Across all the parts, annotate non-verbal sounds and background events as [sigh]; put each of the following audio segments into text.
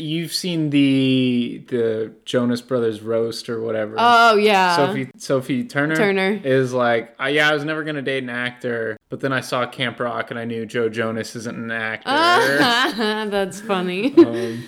you've seen the the Jonas Brothers roast or whatever. Oh yeah. Sophie Sophie Turner Turner. is like, uh, yeah, I was never gonna date an actor, but then I saw Camp Rock and I knew Joe Jonas isn't an actor. [laughs] That's funny. Um,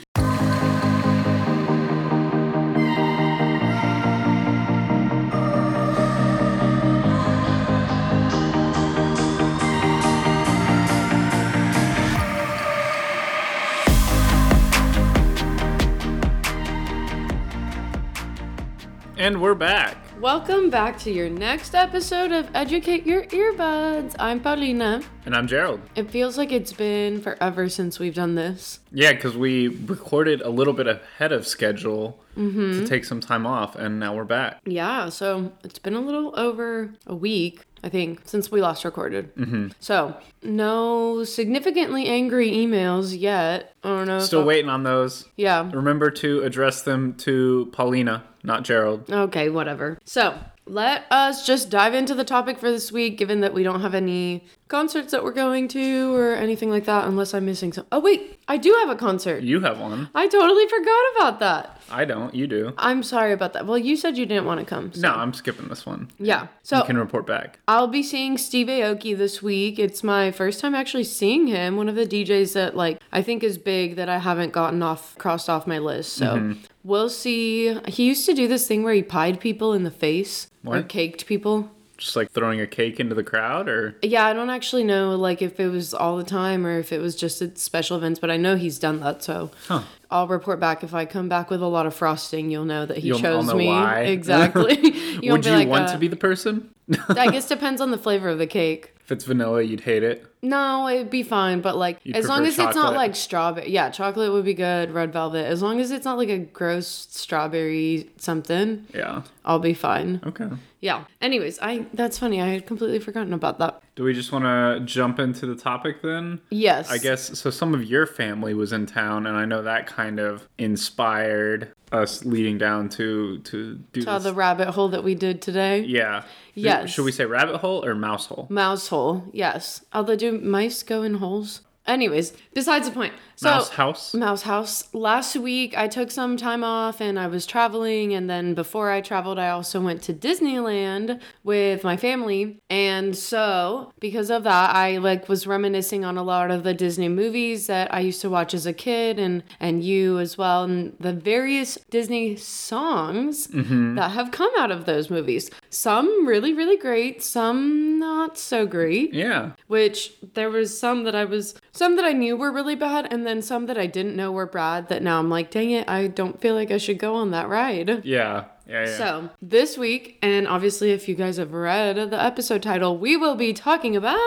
and we're back. Welcome back to your next episode of Educate Your Earbuds. I'm Paulina. And I'm Gerald. It feels like it's been forever since we've done this. Yeah, because we recorded a little bit ahead of schedule mm-hmm. to take some time off, and now we're back. Yeah, so it's been a little over a week, I think, since we last recorded. Mm-hmm. So, no significantly angry emails yet. I don't know. Still waiting on those. Yeah. Remember to address them to Paulina, not Gerald. Okay, whatever. So, let us just dive into the topic for this week, given that we don't have any concerts that we're going to or anything like that, unless I'm missing some. Oh, wait, I do have a concert. You have one. I totally forgot about that. I don't. You do. I'm sorry about that. Well, you said you didn't want to come. So. No, I'm skipping this one. Yeah. So you can report back. I'll be seeing Steve Aoki this week. It's my first time actually seeing him. One of the DJs that like I think is big that I haven't gotten off crossed off my list. So Mm-hmm. We'll see. He used to do this thing where he pied people in the face or caked people. Just like throwing a cake into the crowd, or Yeah, I don't actually know like if it was all the time or if it was just at special events, but I know he's done that. So Huh. I'll report back if I come back with a lot of frosting. You'll know that he You'll- chose know me why. [laughs] [laughs] exactly. [laughs] you would you like, want uh, to be the person? I guess depends on the flavor of the cake. if it's vanilla, you'd hate it. No, it'd be fine, but like You'd as long as it's not like strawberry. Yeah, chocolate would be good. Red velvet, as long as it's not like a gross strawberry something, Yeah. I'll be fine. Okay. Yeah. Anyways, I that's funny. I had completely forgotten about that. Do we just want to jump into the topic then? Yes. I guess so. Some of your family was in town, and I know that kind of inspired us leading down to to do this. the rabbit hole that we did today. yeah. Yes. Should we say rabbit hole or mouse hole? Mouse hole. Yes. Although do mice go in holes? Anyways, besides the point. So Mouse house. Mouse House. Last week, I took some time off and I was traveling. And then before I traveled, I also went to Disneyland with my family. And so, because of that, I like was reminiscing on a lot of the Disney movies that I used to watch as a kid, and and you as well, and the various Disney songs mm-hmm. that have come out of those movies. Some really, really great. Some not so great Yeah. which there was some that I was some that I knew were really bad and then some that I didn't know were bad that now I'm like dang it I don't feel like I should go on that ride. Yeah. Yeah. Yeah. So, this week and obviously if you guys have read the episode title, we will be talking about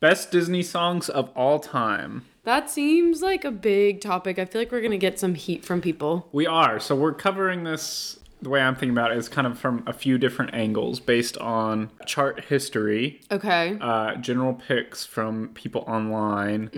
Best Disney songs of all time. that seems like a big topic. I feel like we're going to get some heat from people. We are. So we're covering this. The way I'm thinking about it is kind of from a few different angles based on chart history, Okay. uh, general picks from people online,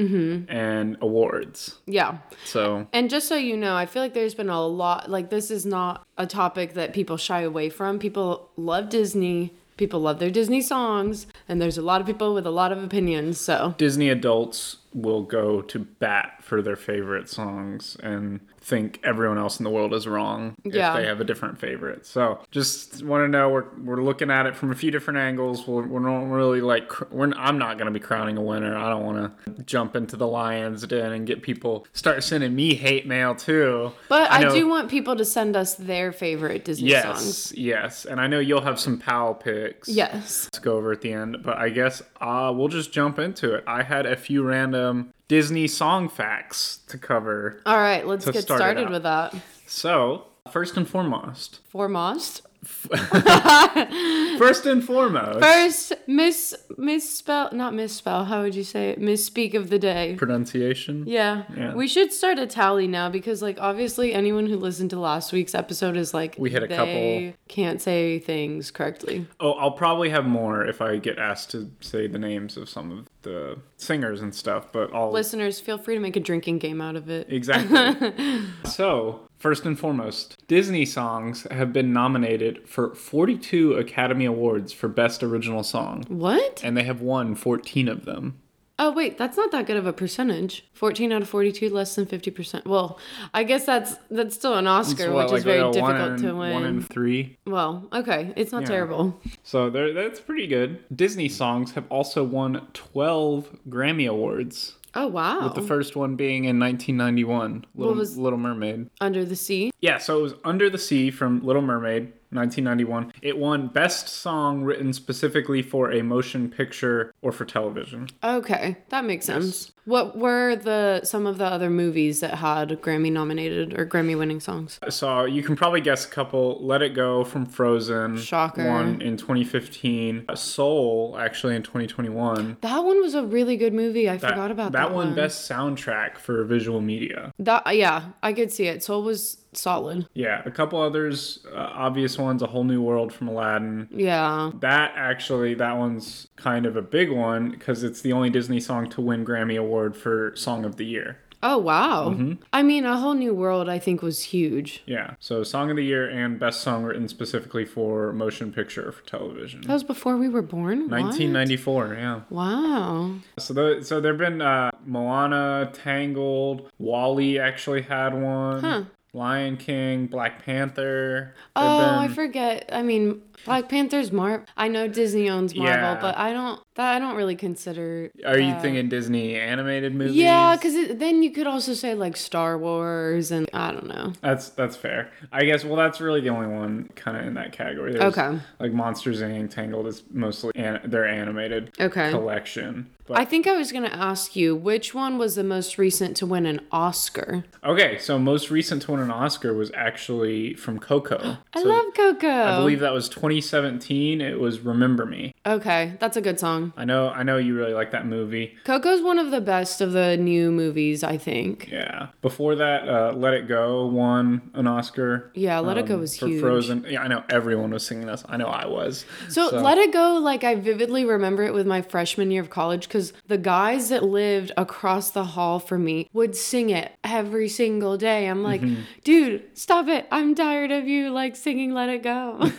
and awards. Yeah. So And just so you know, I feel like there's been a lot, like, this is not a topic that people shy away from. People love Disney, people love their Disney songs, and there's a lot of people with a lot of opinions. So, Disney adults will go to bat for their favorite songs and think everyone else in the world is wrong Yeah. if they have a different favorite. So just want to know we're, we're looking at it from a few different angles. We're, we're not really like we're, I'm not going to be crowning a winner. I don't want to jump into the lion's den and get people start sending me hate mail too. but I, know- do want people to send us their favorite Disney Yes, songs. yes, and I know you'll have some pal picks. Yes. Let's go over at the end, but I guess uh, we'll just jump into it. I had a few random Disney song facts to cover. All right, let's get start started with that. So, first and foremost, Foremost. [laughs] first and foremost, First, miss misspell, not misspell. How would you say it? Misspeak of the day. pronunciation. Yeah. Yeah. We should start a tally now because like obviously anyone who listened to last week's episode is like We hit a they couple- can't say things correctly. Oh, I'll probably have more if I get asked to say the names of some of the singers and stuff, but I'll Listeners, feel free to make a drinking game out of it. Exactly. [laughs] so, first and foremost, Disney songs have been nominated for 42 Academy Awards for Best Original Song, What? and they have won 14 of them. Oh wait, that's not that good of a percentage. Fourteen out of forty-two, less than fifty percent. Well, I guess that's that's still an Oscar, What, which like is very difficult in, to win. One in three. Well, okay, it's not Yeah. terrible. So that's pretty good. Disney songs have also won 12 Grammy Awards. Oh wow! With the first one being in 1991, Little, was- Little Mermaid. Under the Sea. Yeah, so it was Under the Sea from Little Mermaid, 1991. It won Best Song Written Specifically for a Motion Picture or for Television. Okay, that makes sense. What were the some of the other movies that had Grammy nominated or Grammy winning songs? So you can probably guess a couple. Let It Go from Frozen. Shocker. One in 2015. Soul, actually, in 2021. That one was a really good movie. I forgot about that, one. that one. Best soundtrack for visual media. That yeah, I could see it. Soul was solid. Yeah, a couple others, uh, obvious ones. A Whole New World from Aladdin. Yeah. That actually, that one's kind of a big one because it's the only Disney song to win Grammy Award for Song of the Year. Oh wow. Mm-hmm. I mean, a whole new world. I think was huge. Yeah, so Song of the Year and Best Song written specifically for motion picture or for television. That was before we were born. What? 1994, yeah. Wow. So the, so there've been uh, Moana, Tangled, WALL-E actually had one. Huh. Lion King, Black Panther. Oh, I forget. I mean, Black Panther's Marvel. I know Disney owns Marvel, Yeah. but I don't. That I don't really consider. Are you thinking Disney animated movies? Yeah, because then you could also say like Star Wars and I don't know. That's that's fair. I guess. Well, that's really the only one kind of in that category. There's, Okay. Like Monsters Inc. Tangled is mostly an, their animated Okay. collection. But I think I was gonna ask you which one was the most recent to win an Oscar. okay, so most recent to win an Oscar was actually from Coco. [gasps] I So love Coco. I believe that was 2017. It was Remember Me. Okay, that's a good song. I know. I know you really like that movie. Coco's one of the best of the new movies, I think. Yeah. Before that, uh, Let It Go won an Oscar. Yeah, Let It Go um, was for huge. Frozen. Yeah, I know everyone was singing this. I know I was. So, Let It Go, like I vividly remember it with my freshman year of college because the guys that lived across the hall from me would sing it every single day. I'm like, Mm-hmm. dude, stop it. I'm tired of you like singing Let It Go. [laughs] [laughs]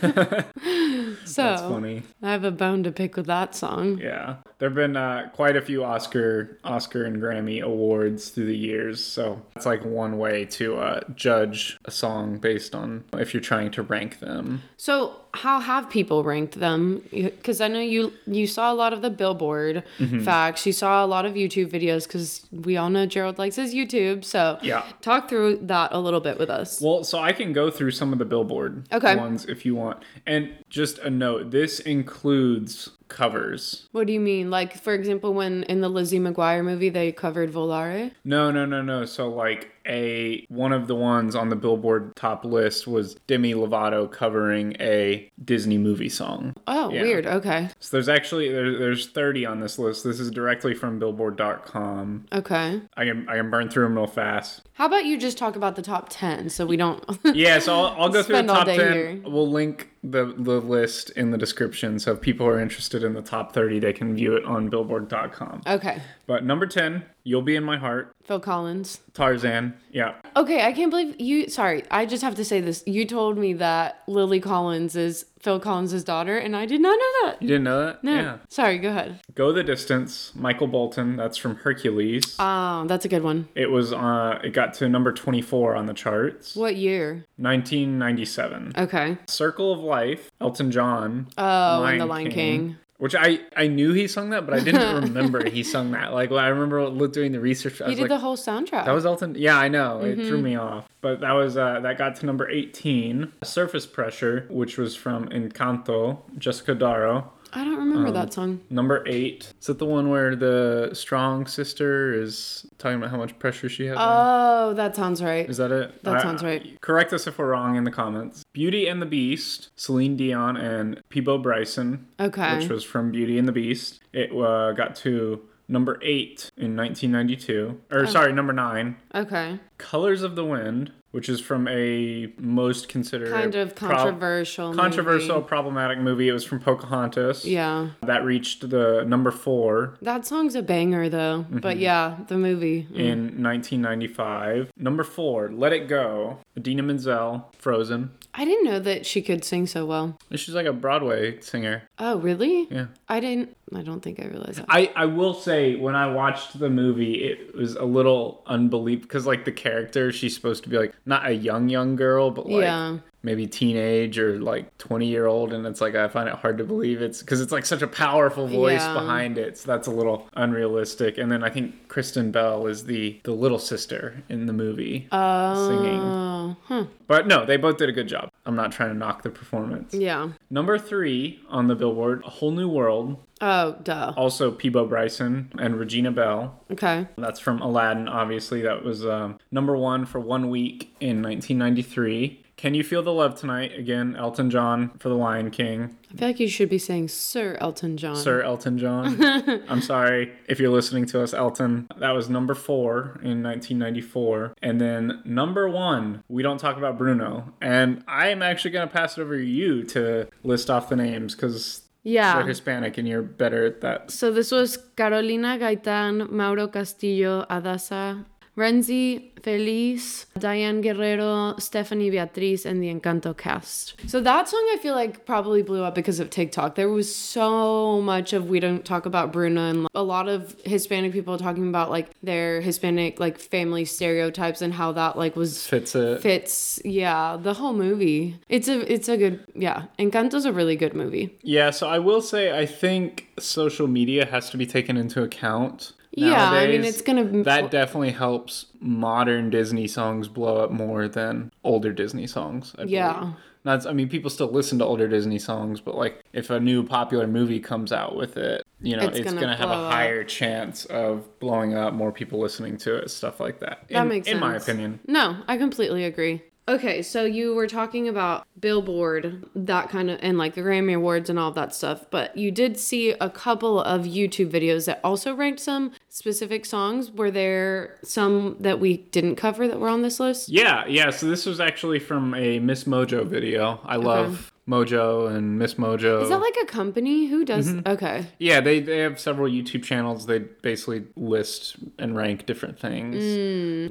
so That's funny. I have a bone to pick with that song. Yeah, there've been uh, quite a few Oscar, Oscar and Grammy awards through the years, so that's like one way to uh, judge a song based on if you're trying to rank them. So how have people ranked them? Because I know you you saw a lot of the Billboard Mm-hmm. facts. You saw a lot of YouTube videos because we all know Gerald likes his YouTube. So Yeah. talk through that a little bit with us. Well, so I can go through some of the Billboard Okay. ones if you want, and just a note: this includes covers. What do you mean? Like for example, when in the Lizzie McGuire movie they covered Volare. No, no, no, no. So like a one of the ones on the Billboard top list was Demi Lovato covering a Disney movie song. Oh, Yeah. weird. Okay. So there's actually there, there's 30 on this list. This is directly from Billboard.com. Okay. I can I can burn through them real fast. How about you just talk about the top ten so we don't. [laughs] Yeah, so I'll, I'll go through the top 10. here. We'll link the the list in the description. So if people are interested in the top 30, they can view it on Billboard.com. okay. But number 10, You'll Be in My Heart, Phil Collins. Tarzan. Yeah. Okay, I can't believe you. Sorry, I just have to say this. You told me that Lily Collins is Phil Collins' daughter, and I did not know that. You didn't know that? No. Yeah. Sorry, go ahead. Go the Distance, Michael Bolton. That's from Hercules. Oh, that's a good one. it was uh it got to number 24 on the charts. What year? 1997. Okay. Circle of Life, Elton John. Oh, and The Lion King. Which I I knew he sung that, but I didn't [laughs] remember he sung that. Like I remember doing the research. I He did like, the whole soundtrack. that was Elton. Yeah, I know. It Mm-hmm. threw me off. But that was uh, that got to number 18. Surface Pressure, which was from Encanto, Jessica Darrow. I don't remember Um, that song. Number eight. Is it the one where the strong sister is talking about how much pressure she has? on? Oh, that sounds right. Is that it? That I- sounds right. Correct us if we're wrong in the comments. Beauty and the Beast, Celine Dion and Peabo Bryson, Okay. which was from Beauty and the Beast. It uh, got to number eight in 1992. Or Oh. sorry, number nine. Okay. Colors of the Wind, which is from a most considered Kind of controversial. controversial, movie. problematic movie. It was from Pocahontas. Yeah. That reached the number four That song's a banger though. Mm-hmm. But yeah, the movie. Mm. in 1995. Number four, Let It Go. Idina Menzel, Frozen. I didn't know that she could sing so well. She's like a Broadway singer. Oh, really? Yeah. I didn't I don't think I realized that. I, I will say when I watched the movie, it was a little unbelievable because like the character, she's supposed to be like not a young young girl, but like Yeah. Maybe teenage or like twenty year old, and it's like I find it hard to believe it's because it's like such a powerful voice Yeah. behind it, so that's a little unrealistic. And then I think Kristen Bell is the the little sister in the movie singing, Oh, huh. but no, they both did a good job. I'm not trying to knock the performance. Yeah. Number three on the Billboard, A Whole New World, Oh, duh. also Peabo Bryson and Regina Belle. Okay. That's from Aladdin, obviously. That was um, number one for one week in 1993. Can You Feel the Love Tonight? Again, Elton John for The Lion King. I feel like you should be saying Sir Elton John. Sir Elton John. [laughs] I'm sorry if you're listening to us, Elton. That was number four in 1994. And then number one, we don't talk about Bruno. And I am actually going to pass it over to you to list off the names because Yeah. they're Hispanic and you're better at that. So this was Carolina Gaitan, Mauro Castillo, Adassa, Rhenzy, Feliz, Diane Guerrero, Stephanie Beatriz, and the Encanto cast. So that song I feel like probably blew up because of TikTok. There was so much of we don't talk about Bruno and a lot of Hispanic people talking about like their Hispanic like family stereotypes and how that like was Fits it. fits yeah the whole movie. It's a it's a good yeah. Encanto's a really good movie. Yeah, so I will say I think social media has to be taken into account. Yeah, I mean, it's gonna- that definitely helps modern Disney songs blow up more than older Disney songs. I Yeah. believe. Not, I mean, people still listen to older Disney songs, but like if a new popular movie comes out with it, you know, It's it's, gonna gonna, have a up. higher chance of blowing up, more people listening to it, stuff like that. That in, makes sense. in my opinion. No, I completely agree. Okay, so you were talking about Billboard, that kind of, and like the Grammy Awards and all that stuff, but you did see a couple of YouTube videos that also ranked some specific songs. Were there some that we didn't cover that were on this list? Yeah, yeah. So this was actually from a MsMojo video. I love Mojo and MsMojo. Is that like a company? Who does? Mm-hmm. Okay. Yeah, they, they have several YouTube channels. They basically list and rank different things.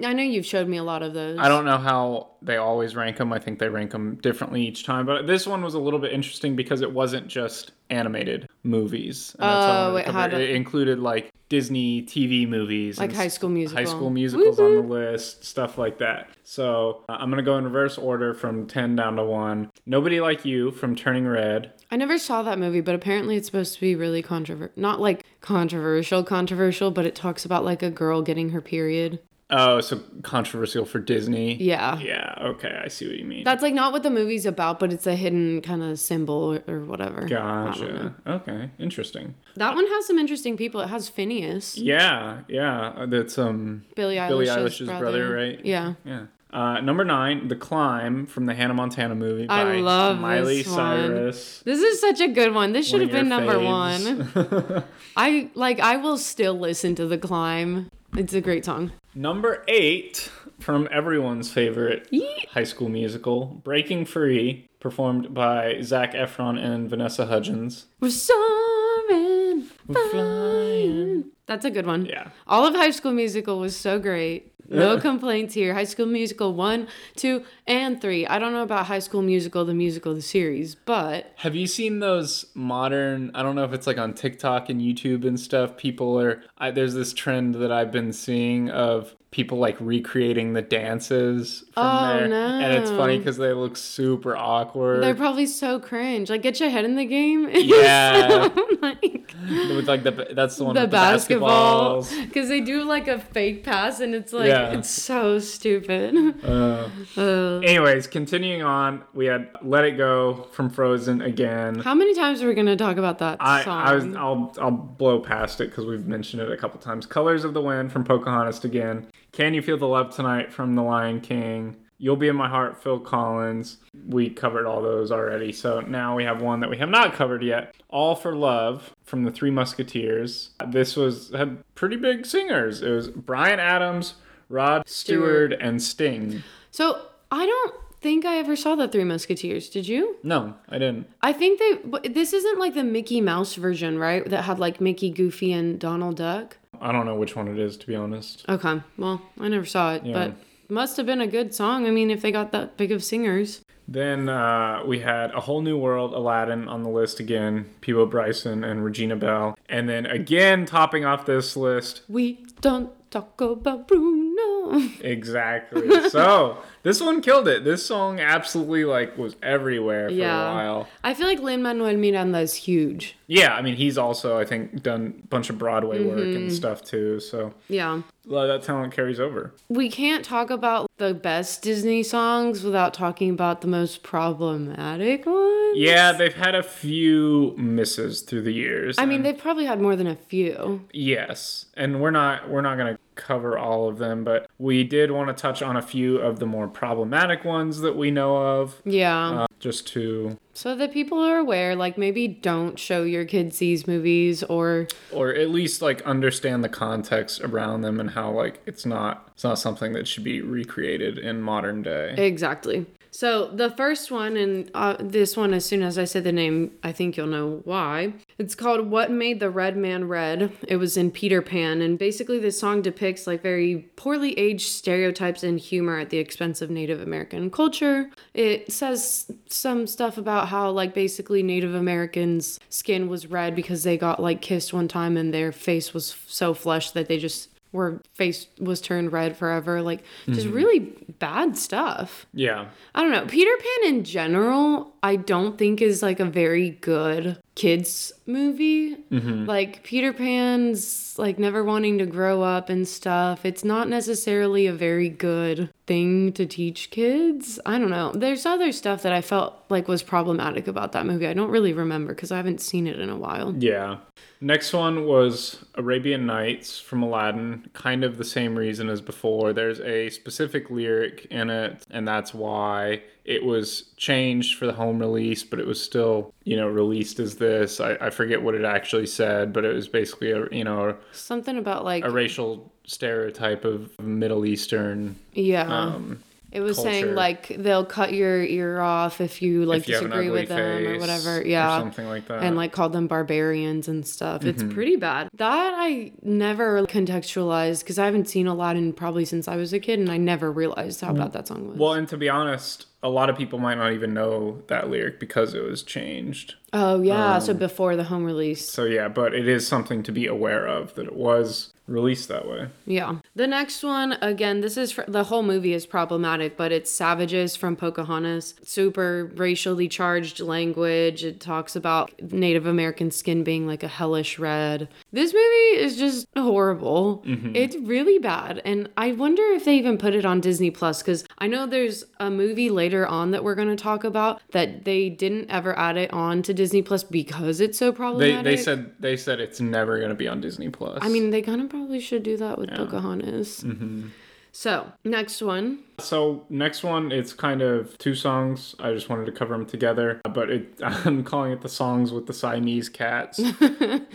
I know you've showed me a lot of those. I don't know how they always rank them. I think they rank them differently each time. But this one was a little bit interesting because it wasn't just animated movies. And that's how I Oh, it had it included like Disney TV movies, Like and High School Musical. High School Musicals Woo on the list, stuff like that. So uh, I'm gonna go in reverse order from ten down to one. Nobody like you from Turning Red. I never saw that movie, but apparently it's supposed to be really controversial. Not like controversial, controversial, but it talks about like a girl getting her period. Oh, so controversial for Disney. Yeah. Yeah. Okay, I see what you mean. That's like not what the movie's about, but it's a hidden kind of symbol or, or whatever. I. Gotcha. Okay, interesting. That one has some interesting people. It has Finneas, Yeah, yeah. That's um Billie Eilish's, Billie Eilish's brother. brother, right? Yeah. Yeah. Uh, number nine, The Climb from the Hannah Montana movie I by love Miley this one. Cyrus. This is such a good one. This should One have been number one. [laughs] I like I will still listen to The Climb. It's a great song. number eight from everyone's favorite Yeet. high school musical, Breaking Free, performed by Zac Efron and Vanessa Hudgens. We're soaring. We're flying. That's a good one. Yeah. All of High School Musical was so great. No complaints here. High School Musical 1, 2, and 3. I don't know about High School Musical, the musical, the series, but Have you seen those modern? I don't know if it's like on TikTok and YouTube and stuff. People are I, there's this trend that I've been seeing of people like recreating the dances from Oh, there, and it's funny because they look super awkward. they're probably so cringe. Like, get your head in the game. [laughs] Yeah. So, [laughs] like, with like the that's the one the with basketball. Because they do like a fake pass, and it's like, Yeah. it's so stupid. Uh, Uh, anyways, continuing on, we had "Let It Go" from Frozen again. how many times are we going to talk about that I, song? I was I'll I'll blow past it because we've mentioned it a couple times. Colors of the Wind from Pocahontas again. Can you feel the love tonight from The Lion King? You'll be in my heart, Phil Collins. We covered all those already, so now we have one that we have not covered yet. All for Love from the Three Musketeers. This was had pretty big singers. It was Bryan Adams, Rod Stewart, and Sting. So I don't think I ever saw the Three Musketeers. Did you? No, I didn't. I think they. This isn't like the Mickey Mouse version, right? That had like Mickey, Goofy, and Donald Duck. I don't know which one it is to be honest. Okay, well, I never saw it, Yeah. but must have been a good song. I mean, if they got that big of singers. Then uh, we had A Whole New World, Aladdin on the list again, Peabo Bryson and Regina Belle. And then again, topping off this list, We don't talk about Bruno. [laughs] exactly. so [laughs] this one killed it. This song absolutely like was everywhere for Yeah. a while. I feel like Lin Manuel Miranda is huge. Yeah, I mean he's also I think done a bunch of Broadway work Mm-hmm. and stuff too. So Yeah. a lot of that talent carries over. We can't talk about the best Disney songs without talking about the most problematic ones. Yeah, they've had a few misses through the years. I mean, they've probably had more than a few. Yes, and we're not we're not going to cover all of them, but we did want to touch on a few of the more problematic ones that we know of, Yeah. uh, just to so that people are aware, like maybe don't show your kids these movies or or at least like understand the context around them and how like it's not it's not something that should be recreated in modern day. Exactly. So the first one, and uh, this one, as soon as I say the name, I think you'll know why. It's called "What Made the Red Man Red." It was in Peter Pan, and basically this song depicts like very poorly aged stereotypes and humor at the expense of Native American culture. It says some stuff about how like basically Native Americans' skin was red because they got like kissed one time and their face was so flushed that they just were face was turned red forever. Like just mm-hmm. really bad stuff. yeah. I don't know. Peter Pan in general, I don't think is like a very good kids movie. Mm-hmm. Like Peter Pan's like never wanting to grow up and stuff. It's not necessarily a very good thing to teach kids. I don't know. There's other stuff that I felt like was problematic about that movie. I don't really remember because I haven't seen it in a while. Yeah. Next one was Arabian Nights from Aladdin. Kind of the same reason as before. There's a specific lyric in it, and that's why it was changed for the home release, but it was still, you know, released as this. I, I forget what it actually said, but it was basically a, you know, Something about like a racial stereotype of Middle Eastern. yeah. Um, It was culture. saying like they'll cut your ear off if you like if you disagree with them or whatever. or Yeah. something like that. and like called them barbarians and stuff. It's Mm-hmm. pretty bad. That I never contextualized because I haven't seen Aladdin probably since I was a kid, and I never realized how bad that song was. well, and to be honest, a lot of people might not even know that lyric because it was changed. oh yeah, so um, before the home release. So yeah, but it is something to be aware of that it was released that way. Yeah. The next one, again, this is fr- the whole movie is problematic, but it's Savages from Pocahontas. Super racially charged language. It talks about Native American skin being like a hellish red. This movie is just horrible. It's really bad. And I wonder if they even put it on Disney Plus because I know there's a movie later on that we're going to talk about that they didn't ever add it on to Disney Plus because it's so They problematic. they said they said it's never going to be on Disney Plus. I mean, they kind of probably should do that with Pocahontas. So, next one. so next one it's kind of two songs. I just wanted to cover them together, but it [laughs] I'm calling it the songs with the Siamese cats. [laughs]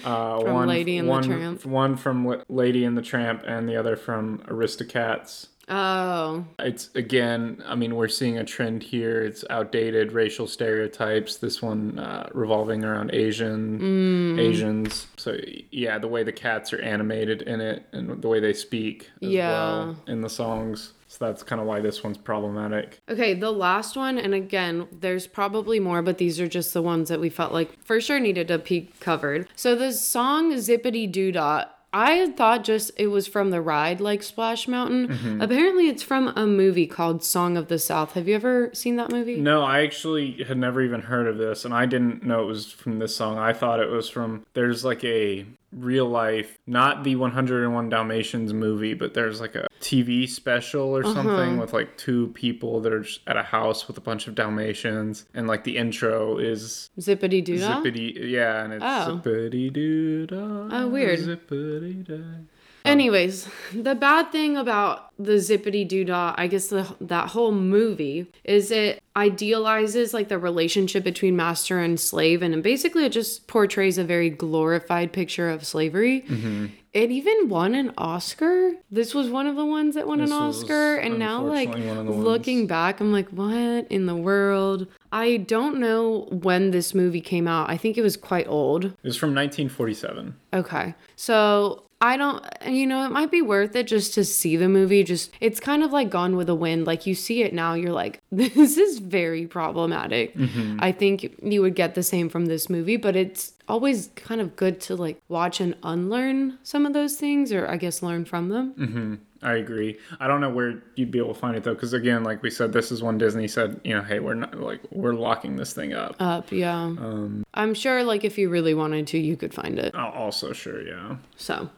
Uh, From Lady and the one, Tramp. One from Lady and the Tramp, and the other from Aristocats. Oh, It's again, I mean, we're seeing a trend here. It's outdated racial stereotypes. This one uh, revolving around Asian Mm. Asians. So yeah, the way the cats are animated in it, and the way they speak as Yeah. well in the songs. So that's kind of why this one's problematic. okay. The last one, and again, there's probably more, but these are just the ones that we felt like for sure needed to be covered. So, the song Zippity Doo Dah. I had thought just it was from the ride like Splash Mountain. Mm-hmm. Apparently, it's from a movie called Song of the South. Have you ever seen that movie? No, I actually had never even heard of this, and I didn't know it was from this song. I thought it was from. There's like a real life, not the 101 Dalmatians movie, but there's like a TV special or uh-huh. something with like two people that are just at a house with a bunch of Dalmatians, and like the intro is Zippity Doo zippity, yeah, and it's Oh. zippity doo dah. Oh, weird. Zippity dah. Anyways, the bad thing about the zippity doo dah, I guess the, that whole movie is it idealizes like the relationship between master and slave, and basically it just portrays a very glorified picture of slavery. Mm-hmm. It even won an Oscar. This was one of the ones that won This an Oscar, and now like unfortunately one of the looking back, I'm like, what in the world? I don't know when this movie came out. I think it was quite old. It was from 1947. Okay. So I don't, you know, it might be worth it just to see the movie. Just, it's kind of like Gone with the Wind. Like you see it now, you're like, [laughs] this is very problematic. Mm-hmm. I think you would get the same from this movie, but it's always kind of good to like watch and unlearn some of those things, or I guess learn from them. Mm-hmm. I agree. I don't know where you'd be able to find it though, because again, like we said, this is when Disney said, you know, hey, we're not like we're locking this thing up. Up, yeah. Um, I'm sure, like, if you really wanted to, you could find it. Oh, also, sure, yeah. So,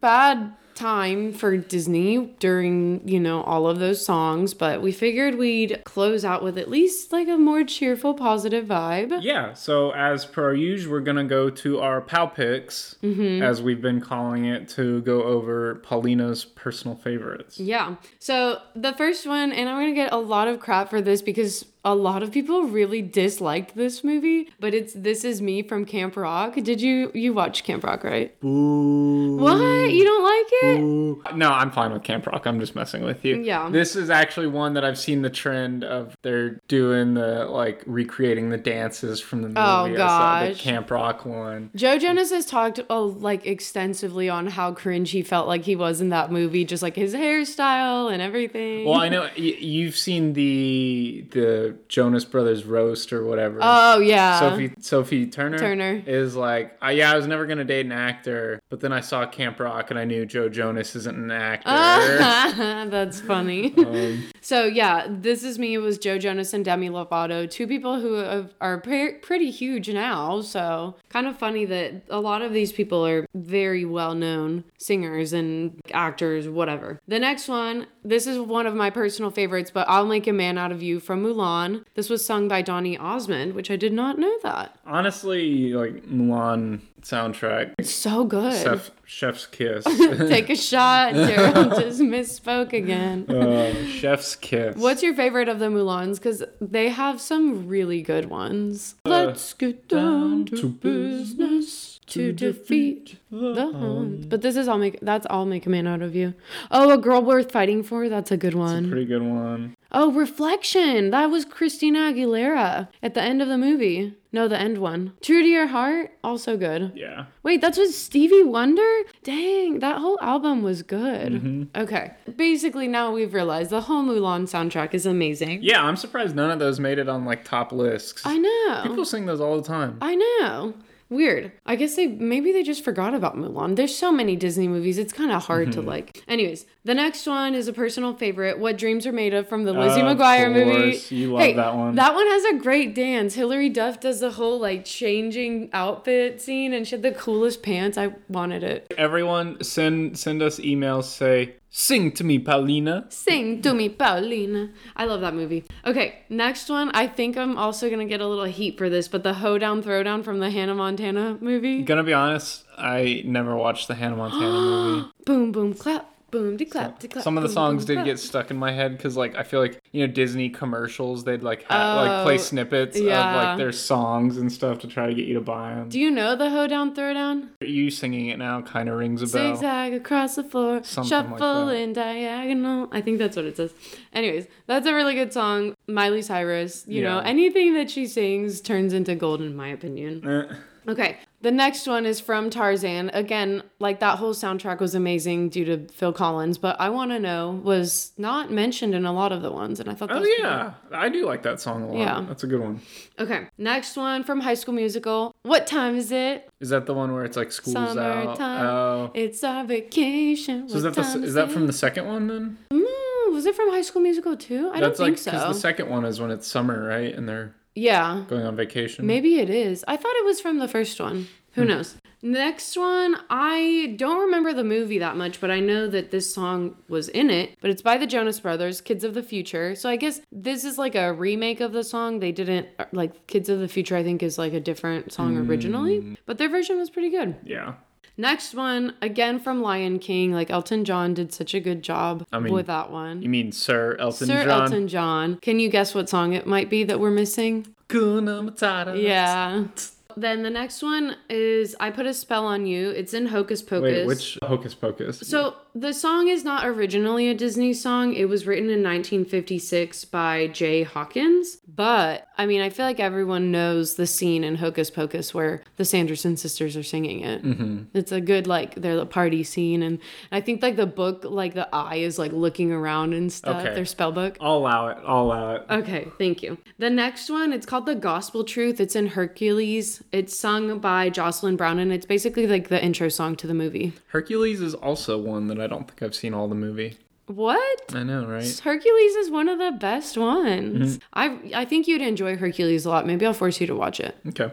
bad time for Disney during, you know, all of those songs, but we figured we'd close out with at least like a more cheerful, positive vibe. Yeah, so as per usual, we're gonna go to our pal picks, Mm-hmm. as we've been calling it, to go over Paulina's personal favorites. Yeah. So, the first one, and I'm going to get a lot of crap for this because a lot of people really disliked this movie, but it's This Is Me from Camp Rock. Did you you watch Camp Rock, right? Boo. What? You don't like it? Boo. No, I'm fine with Camp Rock. I'm just messing with you. Yeah. This is actually one that I've seen the trend of they're doing the like recreating the dances from the oh, movie. Oh, saw the gosh. Camp Rock one. Joe Jonas has talked oh, like extensively on how cringe he felt like he was in that movie, just like his hairstyle and everything. Well, I know y- you've seen the the Jonas Brothers roast or whatever. oh yeah. Sophie Sophie Turner Turner. is like, uh, yeah, I was never gonna date an actor, but then I saw Camp Rock and I knew Joe Jonas isn't an actor. [laughs] That's funny. Um, so yeah, this is me. It was Joe Jonas and Demi Lovato, two people who are pre- pretty huge now. So kind of funny that a lot of these people are very well known singers and actors, whatever. The next one, this is one of my personal favorites, but I'll make a man out of you from Mulan. This was sung by Donny Osmond, which I did not know that. honestly, like Mulan soundtrack, It's so good. Chef, Chef's Kiss, [laughs] Take a [laughs] shot. Just misspoke again. uh, Chef's Kiss. What's your favorite of the Mulans? Because they have some really good ones. Let's get down to business to defeat the Huns. But this is all make that's all make a man out of you. Oh, a girl worth fighting for. That's a good one. Pretty good one. Oh, reflection. That was Christina Aguilera at the end of the movie. No, the end one. True to Your Heart. Also good. Yeah. Wait, that's with Stevie Wonder? Dang, that whole album was good. Mm-hmm. Okay. Basically, now we've realized the whole Mulan soundtrack is amazing. Yeah, I'm surprised none of those made it on like top lists. I know. People sing those all the time. I know. Weird. I guess they maybe they just forgot about Mulan. There's so many Disney movies. It's kind of hard Mm-hmm. to like. Anyways, the next one is a personal favorite. What Dreams Are Made Of from the Lizzie Of McGuire movie. you love that one. That one has a great dance. Hilary Duff does the whole like changing outfit scene, and she had the coolest pants. I wanted it. Everyone, send send us emails. Say, sing to me, Paulina. Sing to me, Paulina. I love that movie. Okay, next one. I think I'm also gonna get a little heat for this, but the Hoedown Throwdown from the Hannah Montana movie. Gonna be honest, I never watched the Hannah Montana movie. [gasps] Boom, boom, clap, boom, de clap, de clap. Some of the boom, songs boom, did clap. get stuck in my head because, like, I feel like you know Disney commercials. They'd like ha- like play Oh, snippets of like their songs and stuff to try to get you to buy them. Do you know the Hoedown Throwdown? you singing it now kind of rings a bell. Zigzag across the floor, Something shuffle that. in diagonal. I think that's what it says. Anyways, that's a really good song. Miley Cyrus, you know, anything that she sings turns into gold, in my opinion. Eh. Okay, the next one is from Tarzan. Again, like that whole soundtrack was amazing due to Phil Collins, but I Want to Know was not mentioned in a lot of the ones, and I thought that Oh was cool. yeah, I do like that song a lot. Yeah. that's a good one. Okay, next one from High School Musical. What time is it? Is that the one where it's like school's out? Summertime. Oh, It's our vacation. so is that the, time is that from the second one then? Mm, was it from High School Musical too? I That's don't like think so. Because the second one is when it's summer, right? And they're yeah, going on vacation. maybe it is. I thought it was from the first one. Who Hmm. knows? Next one, I don't remember the movie that much, but I know that this song was in it. But it's by the Jonas Brothers, Kids of the Future. So I guess this is like a remake of the song. They didn't like Kids of the Future. I think is like a different song Hmm. originally, but their version was pretty good. Yeah. Next one, again from Lion King. Like Elton John did such a good job mean, with that one. You mean Sir Elton John? Sir John? Elton John. Can you guess what song it might be that we're missing? Yeah. Then the next one is I Put a Spell on You. It's in Hocus Pocus. Wait, which Hocus Pocus? So the song is not originally a Disney song. It was written in 1956 by Jay Hawkins. But I mean, I feel like everyone knows the scene in Hocus Pocus where the Sanderson sisters are singing it. Mm-hmm. It's a good like they're the party scene, and I think like the book, like the eye is like looking around and stuff. Okay. Their spell book. I'll allow it. I'll allow it. Okay, thank you. The next one, it's called The Gospel Truth. It's in Hercules. It's sung by Jocelyn Brown, and it's basically like the intro song to the movie. Hercules is also one that I don't think I've seen all the movie. What? I know, right? Hercules is one of the best ones. Mm-hmm. I I think you'd enjoy Hercules a lot. Maybe I'll force you to watch it. Okay.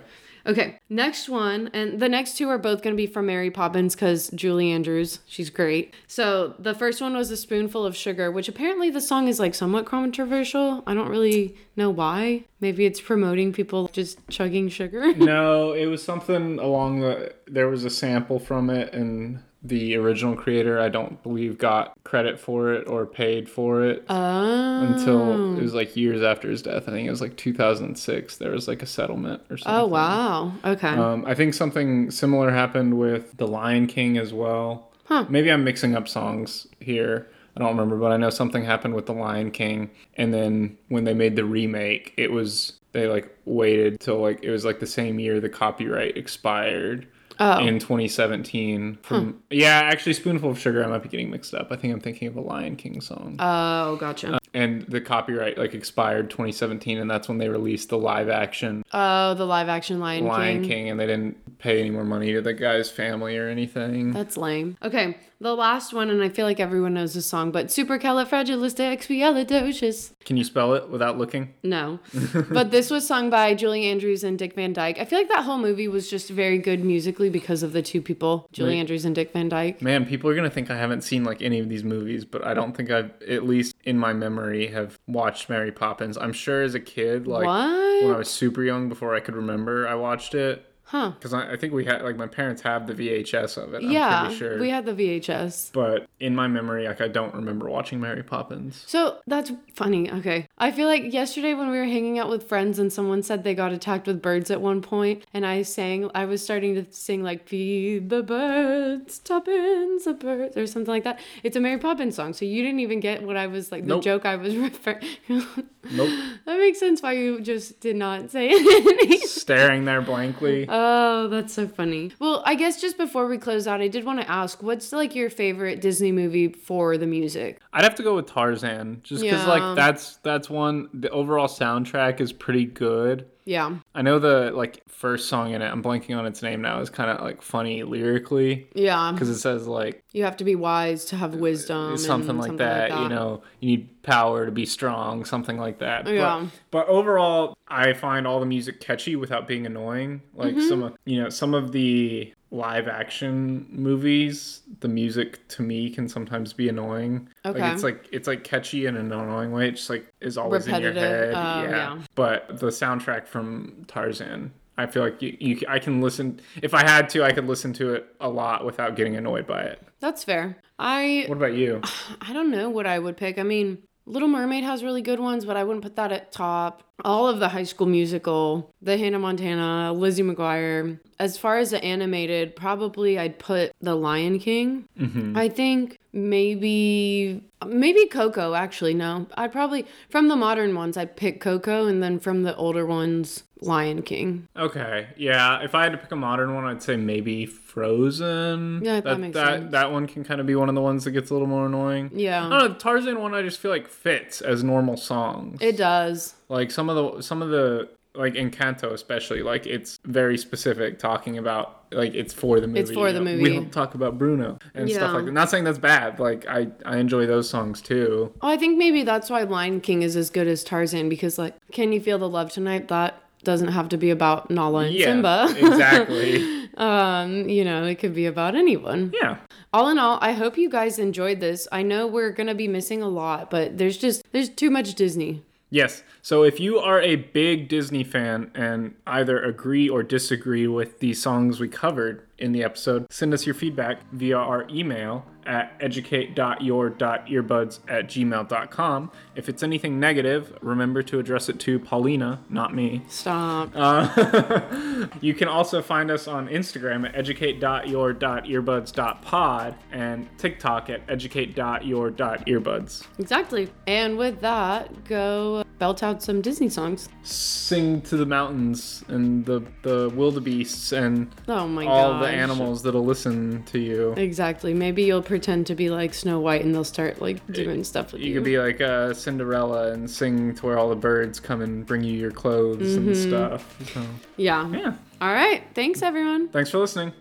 Okay, next one, and the next two are both going to be from Mary Poppins because Julie Andrews, she's great. So the first one was a spoonful of sugar, which apparently the song is like somewhat controversial. I don't really know why. Maybe it's promoting people just chugging sugar. [laughs] no, it was something along the. There was a sample from it, and the original creator, I don't believe, got credit for it or paid for it Oh. until it was like years after his death. I think it was like 2006. There was like a settlement or something. Oh wow. Okay. Um, I think something similar happened with The Lion King as well. Huh. Maybe I'm mixing up songs here. I don't remember, but I know something happened with The Lion King. And then when they made the remake, it was they like waited till like it was like the same year the copyright expired oh. in 2017. From yeah, actually, Spoonful of Sugar. I might be getting mixed up. I think I'm thinking of a Lion King song. oh, gotcha. Uh, and the copyright like expired 2017, and that's when they released the live action Oh, the live action Lion, King Lion King. King, and they didn't pay any more money to the guy's family or anything. That's lame. Okay, the last one, and I feel like everyone knows this song, but Supercalifragilisticexpialidocious. Can you spell it without looking? No, [laughs] but this was sung by Julie Andrews and Dick Van Dyke. I feel like that whole movie was just very good musically because of the two people, Julie Right. Andrews and Dick Van Dyke. Man, people are gonna think I haven't seen like any of these movies, but I don't think I've, at least in my memory, have watched Mary Poppins. I'm sure as a kid, like what? when I was super young, before I could remember, I watched it Huh? because I, I think we had like my parents have the VHS of it. I'm yeah, pretty sure. we had the VHS. but in my memory, like I don't remember watching Mary Poppins. So that's funny. Okay. I feel like yesterday when we were hanging out with friends and someone said they got attacked with birds at one point, and I sang, I was starting to sing like "Feed the birds, tuppence the birds" or something like that. It's a Mary Poppins song, so you didn't even get what I was like the Nope. joke I was [laughs] referring. Nope. [laughs] that makes sense why you just did not say [laughs] anything. Staring there blankly. Oh, that's so funny. Well, I guess just before we close out, I did want to ask, what's like your favorite Disney movie for the music? I'd have to go with Tarzan, just because Yeah. like that's that's one. The overall soundtrack is pretty good. Yeah. I know the like first song in it. I'm blanking on its name now. Is kind of like funny lyrically Yeah. because it says like You have to be wise to have wisdom. and something like that, You know, you need power to be strong, something like that. Yeah. But, but overall, I find all the music catchy without being annoying. Like Mm-hmm. some of you know some of the live action movies, the music to me can sometimes be annoying. Okay. Like it's like it's like catchy in an annoying way. It's just like is always in your Repetitive. head. Oh, yeah. But the soundtrack from Tarzan. I feel like you, you, I can listen. If I had to, I could listen to it a lot without getting annoyed by it. That's fair. I What about you? [sighs] I don't know what I would pick. I mean, Little Mermaid has really good ones, but I wouldn't put that at top. All of the High School Musical, the Hannah Montana, Lizzie McGuire. As far as the animated, probably I'd put The Lion King. Mm-hmm. I think maybe maybe Coco. Actually, no, I'd probably from the modern ones I'd pick Coco, and then from the older ones, Lion King. Okay, yeah. If I had to pick a modern one, I'd say maybe Frozen. Yeah, that makes that, sense. That one can kind of be one of the ones that gets a little more annoying. yeah I don't know. The Tarzan one, I just feel like fits as normal songs. it does. like some of the some of the like Encanto especially like it's very specific talking about like it's for the movie. It's for the know? movie. We don't talk about Bruno and Yeah. stuff like that. Not saying that's bad. Like I I enjoy those songs too. Oh, I think maybe that's why Lion King is as good as Tarzan because, like, can you feel the love tonight? That doesn't have to be about Nala and Yeah, Simba. [laughs] exactly. um, you know, it could be about anyone. yeah. All in all, I hope you guys enjoyed this. I know we're gonna be missing a lot, but there's just there's too much Disney. Yes. So if you are a big Disney fan and either agree or disagree with the songs we covered, in the episode, send us your feedback via our email at educate.your.earbuds at gmail.com. If it's anything negative, remember to address it to Paulina, not me. Stop. Uh, [laughs] you can also find us on Instagram at educate.your.earbuds.pod and TikTok at educate.your.earbuds. exactly. And with that, go belt out some Disney songs. Sing to the mountains and the, the wildebeests and Oh my all gosh. The animals that'll listen to you. Exactly. Maybe you'll pretend to be like Snow White and they'll start like doing stuff with you. You could be like uh, Cinderella and sing to where all the birds come and bring you your clothes and stuff. So, yeah. yeah. All right. Thanks, everyone. Thanks for listening.